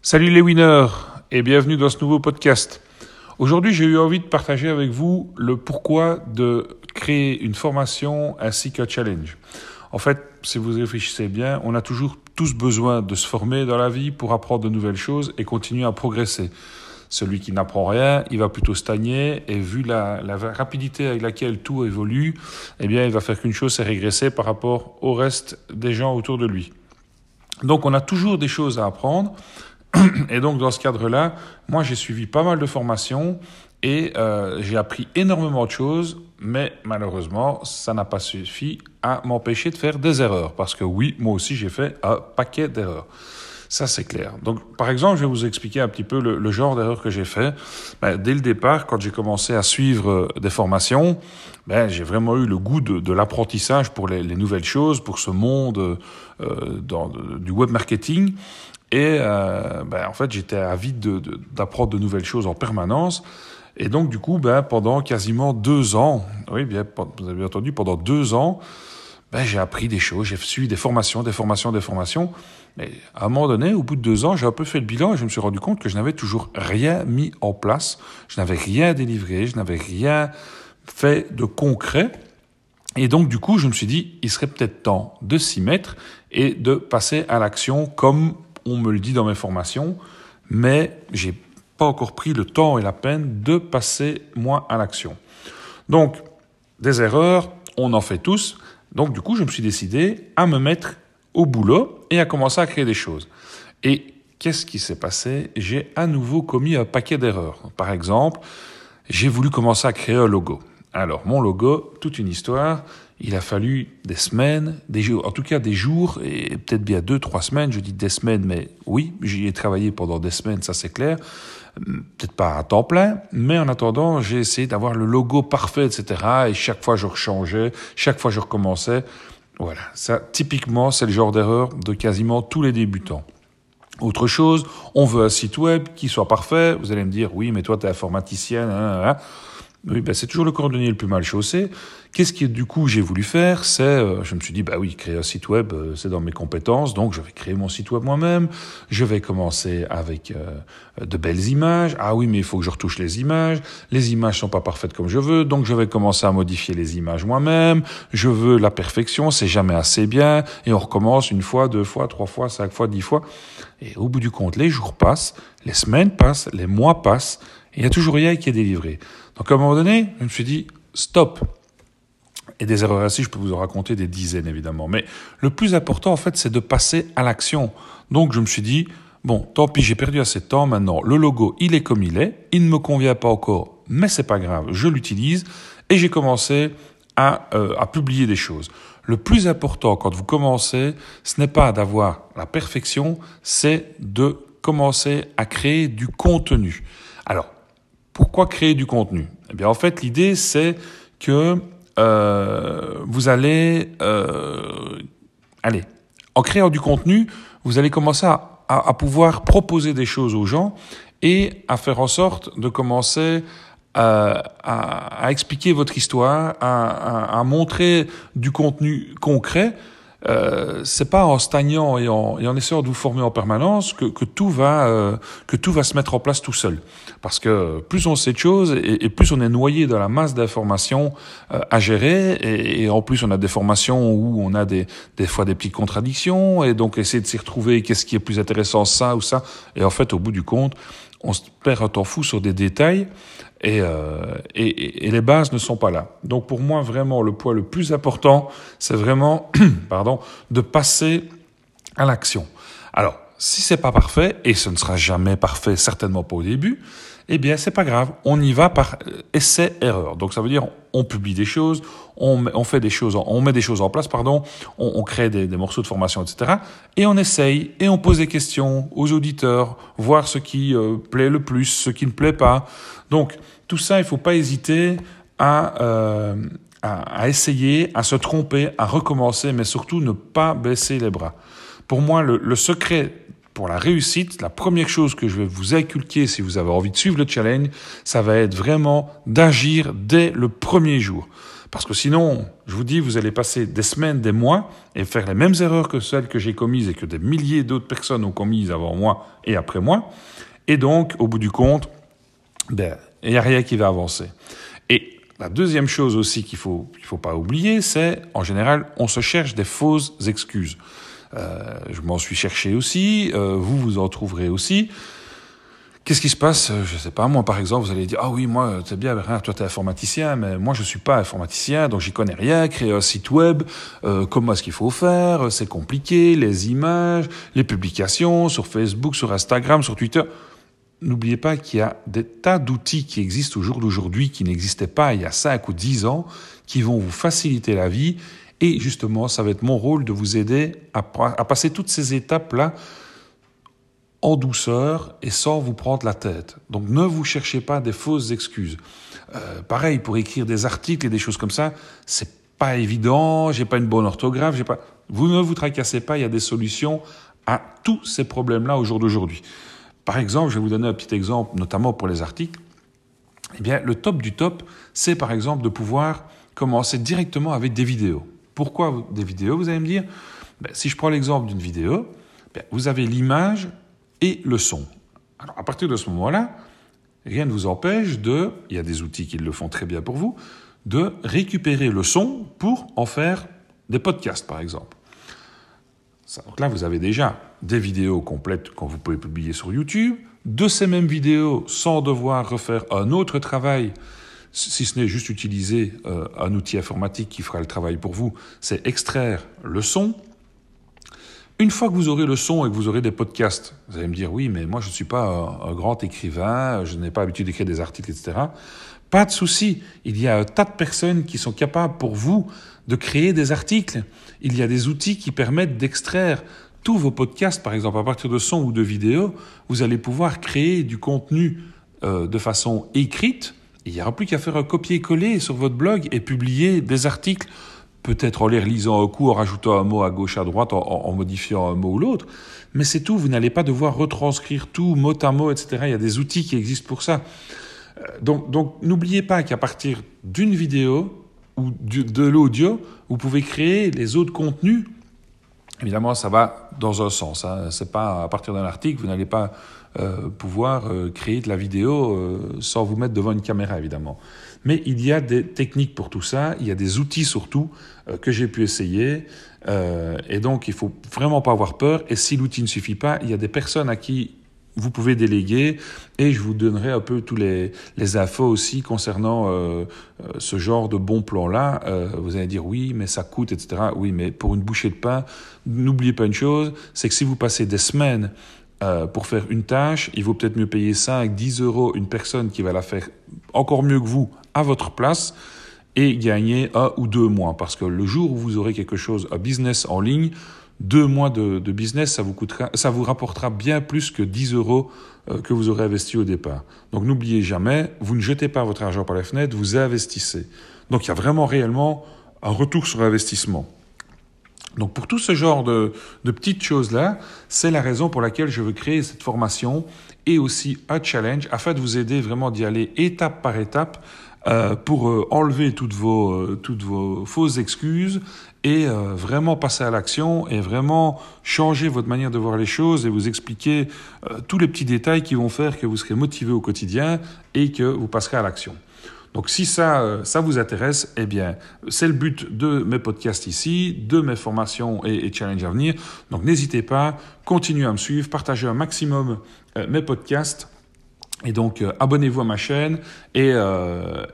Salut les winners et bienvenue dans ce nouveau podcast. Aujourd'hui, j'ai eu envie de partager avec vous le pourquoi de créer une formation ainsi qu'un challenge. En fait, si vous réfléchissez bien, on a toujours tous besoin de se former dans la vie pour apprendre de nouvelles choses et continuer à progresser. Celui qui n'apprend rien, il va plutôt stagner et vu la, rapidité avec laquelle tout évolue, eh bien, il va faire qu'une chose, c'est régresser par rapport au reste des gens autour de lui. Donc, on a toujours des choses à apprendre. Et donc, dans ce cadre-là, moi, j'ai suivi pas mal de formations et euh, j'ai appris énormément de choses, mais malheureusement, ça n'a pas suffi à m'empêcher de faire des erreurs. Parce que oui, moi aussi, j'ai fait un paquet d'erreurs. Ça, c'est clair. Donc, par exemple, je vais vous expliquer un petit peu le, genre d'erreur que j'ai fait. Ben, dès le départ, quand j'ai commencé à suivre euh, des formations, ben, j'ai vraiment eu le goût de, l'apprentissage pour les, les, nouvelles choses, pour ce monde euh, du web marketing. Et euh, ben, en fait, j'étais avide d'apprendre de, de, nouvelles choses en permanence. Et donc, du coup, ben, pendant quasiment deux ans, oui, bien, vous avez entendu, pendant deux ans, ben, j'ai appris des choses, j'ai suivi des formations, des formations, des formations. Mais à un moment donné, au bout de deux ans, j'ai un peu fait le bilan et je me suis rendu compte que je n'avais toujours rien mis en place, je n'avais rien délivré, je n'avais rien fait de concret. Et donc, du coup, je me suis dit, il serait peut-être temps de s'y mettre et de passer à l'action comme on me le dit dans mes formations, mais j'ai pas encore pris le temps et la peine de passer moi à l'action. Donc, des erreurs, on en fait tous. Donc, du coup, je me suis décidé à me mettre au boulot et à commencer à créer des choses. Et qu'est-ce qui s'est passé? J'ai à nouveau commis un paquet d'erreurs. Par exemple, j'ai voulu commencer à créer un logo. Alors, mon logo, toute une histoire, il a fallu des semaines, des jours, en tout cas des jours, et peut-être bien deux, trois semaines, je dis des semaines, mais oui, j'y ai travaillé pendant des semaines, ça c'est clair, peut-être pas à temps plein, mais en attendant, j'ai essayé d'avoir le logo parfait, etc., et chaque fois je rechangeais, chaque fois je recommençais, voilà, ça typiquement c'est le genre d'erreur de quasiment tous les débutants. Autre chose, on veut un site web qui soit parfait, vous allez me dire, oui, mais toi tu es informaticienne, hein, hein. Oui, ben c'est toujours le cordonnier le plus mal chaussé. Qu'est-ce que du coup j'ai voulu faire C'est, euh, je me suis dit, bah oui, créer un site web, euh, c'est dans mes compétences, donc je vais créer mon site web moi-même. Je vais commencer avec euh, de belles images. Ah oui, mais il faut que je retouche les images. Les images sont pas parfaites comme je veux, donc je vais commencer à modifier les images moi-même. Je veux la perfection, c'est jamais assez bien, et on recommence une fois, deux fois, trois fois, cinq fois, dix fois. Et au bout du compte, les jours passent, les semaines passent, les mois passent, et il y a toujours rien qui est délivré. Donc à un moment donné, je me suis dit, stop. Et des erreurs ainsi, je peux vous en raconter des dizaines évidemment. Mais le plus important en fait, c'est de passer à l'action. Donc je me suis dit, bon, tant pis, j'ai perdu assez de temps maintenant. Le logo, il est comme il est. Il ne me convient pas encore, mais c'est pas grave, je l'utilise. Et j'ai commencé à, euh, à publier des choses. Le plus important quand vous commencez, ce n'est pas d'avoir la perfection, c'est de commencer à créer du contenu. Alors, pourquoi créer du contenu? Eh bien, en fait, l'idée, c'est que euh, vous allez, euh, allez, en créant du contenu, vous allez commencer à, pouvoir proposer des choses aux gens et à faire en sorte de commencer à, à expliquer votre histoire, à, montrer du contenu concret euh, c'est pas en stagnant et en, et en, essayant de vous former en permanence que, que tout va euh, que tout va se mettre en place tout seul. Parce que plus on sait de choses et, et plus on est noyé dans la masse d'informations euh, à gérer et, et, en plus on a des formations où on a des des fois des petites contradictions et donc essayer de s'y retrouver qu'est-ce qui est plus intéressant ça ou ça et en fait au bout du compte on se perd un temps fou sur des détails et, euh, et, et, les bases ne sont pas là. Donc pour moi, vraiment, le point le plus important, c'est vraiment pardon, de passer à l'action. Alors, si c'est pas parfait, et ce ne sera jamais parfait, certainement pas au début, eh bien, c'est pas grave. On y va par euh, essai-erreur. Donc, ça veut dire, on publie des choses, on, fait des choses, on met des choses en place, pardon, on, crée des, morceaux de formation, etc. Et on essaye, et on pose des questions aux auditeurs, voir ce qui euh, plaît le plus, ce qui ne plaît pas. Donc, tout ça, il faut pas hésiter à, euh, à, essayer, à se tromper, à recommencer, mais surtout ne pas baisser les bras. Pour moi, le secret pour la réussite, la première chose que je vais vous inculquer si vous avez envie de suivre le challenge, ça va être vraiment d'agir dès le premier jour. Parce que sinon, je vous dis, vous allez passer des semaines, des mois et faire les mêmes erreurs que celles que j'ai commises et que des milliers d'autres personnes ont commises avant moi et après moi. Et donc, au bout du compte, ben, il n'y a rien qui va avancer. Et la deuxième chose aussi qu'il faut faut pas oublier, c'est en général, on se cherche des fausses excuses. Euh, je m'en suis cherché aussi, euh, vous vous en trouverez aussi. Qu'est-ce qui se passe? Je sais pas, moi par exemple, vous allez dire, ah oui, moi, c'est bien, toi tu es informaticien, mais moi je suis pas informaticien, donc j'y connais rien, créer un site web, euh, comment est-ce qu'il faut faire, c'est compliqué, les images, les publications sur Facebook, sur Instagram, sur Twitter. N'oubliez pas qu'il y a des tas d'outils qui existent au jour d'aujourd'hui, qui n'existaient pas il y a 5 ou 10 ans, qui vont vous faciliter la vie. Et justement, ça va être mon rôle de vous aider à, passer toutes ces étapes-là en douceur et sans vous prendre la tête. Donc ne vous cherchez pas des fausses excuses. Euh, pareil, pour écrire des articles et des choses comme ça, c'est pas évident, j'ai pas une bonne orthographe, j'ai pas. Vous ne vous tracassez pas, il y a des solutions à tous ces problèmes-là au jour d'aujourd'hui. Par exemple, je vais vous donner un petit exemple, notamment pour les articles. Eh bien, le top du top, c'est par exemple de pouvoir commencer directement avec des vidéos. Pourquoi des vidéos, vous allez me dire ben, Si je prends l'exemple d'une vidéo, ben, vous avez l'image et le son. Alors à partir de ce moment-là, rien ne vous empêche de, il y a des outils qui le font très bien pour vous, de récupérer le son pour en faire des podcasts par exemple. donc là, vous avez déjà des vidéos complètes que vous pouvez publier sur YouTube, de ces mêmes vidéos sans devoir refaire un autre travail, si ce n'est juste utiliser euh, un outil informatique qui fera le travail pour vous, c'est extraire le son, une fois que vous aurez le son et que vous aurez des podcasts, vous allez me dire oui, mais moi je ne suis pas un, grand écrivain, je n'ai pas l'habitude d'écrire des articles, etc. Pas de souci, il y a un tas de personnes qui sont capables pour vous de créer des articles. Il y a des outils qui permettent d'extraire tous vos podcasts, par exemple à partir de son ou de vidéos. Vous allez pouvoir créer du contenu euh, de façon écrite. Il n'y aura plus qu'à faire un copier-coller sur votre blog et publier des articles peut-être en les relisant un coup, en rajoutant un mot à gauche, à droite, en, modifiant un mot ou l'autre. Mais c'est tout, vous n'allez pas devoir retranscrire tout mot à mot, etc. Il y a des outils qui existent pour ça. Euh, donc n'oubliez pas qu'à partir d'une vidéo ou de l'audio, vous pouvez créer les autres contenus. Évidemment, ça va dans un sens. Hein. C'est pas à partir d'un article, vous n'allez pas euh, pouvoir euh, créer de la vidéo euh, sans vous mettre devant une caméra, évidemment. Mais il y a des techniques pour tout ça, il y a des outils surtout que j'ai pu essayer, et donc il faut vraiment pas avoir peur. Et si l'outil ne suffit pas, il y a des personnes à qui vous pouvez déléguer et je vous donnerai un peu tous les, les infos aussi concernant ce genre de bons plans-là. vous allez dire oui, mais ça coûte, etc. Oui, mais pour une bouchée de pain, n'oubliez pas une chose, c'est que si vous passez des semaines euh, pour faire une tâche, il vaut peut-être mieux payer 5, 10 euros une personne qui va la faire encore mieux que vous à votre place et gagner un ou deux mois. Parce que le jour où vous aurez quelque chose, un business en ligne, deux mois de, business, ça vous, coûtera, ça vous rapportera bien plus que 10 euros euh, que vous aurez investi au départ. Donc n'oubliez jamais, vous ne jetez pas votre argent par la fenêtre, vous investissez. Donc il y a vraiment réellement un retour sur investissement. Donc pour tout ce genre de, petites choses-là, c'est la raison pour laquelle je veux créer cette formation et aussi un challenge afin de vous aider vraiment d'y aller étape par étape euh, pour euh, enlever toutes vos, euh, toutes vos fausses excuses et vraiment passer à l'action et vraiment changer votre manière de voir les choses et vous expliquer tous les petits détails qui vont faire que vous serez motivé au quotidien et que vous passerez à l'action. Donc si ça, ça vous intéresse, eh bien, c'est le but de mes podcasts ici, de mes formations et, et challenges à venir. Donc n'hésitez pas, continuez à me suivre, partagez un maximum mes podcasts. Et donc, euh, abonnez-vous à ma chaîne et,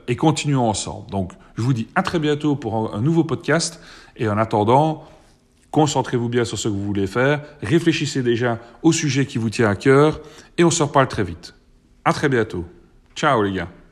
et continuons ensemble. Donc, je vous dis à très bientôt pour un, nouveau podcast. Et en attendant, concentrez-vous bien sur ce que vous voulez faire. Réfléchissez déjà au sujet qui vous tient à cœur. Et on se reparle très vite. À très bientôt. Ciao les gars.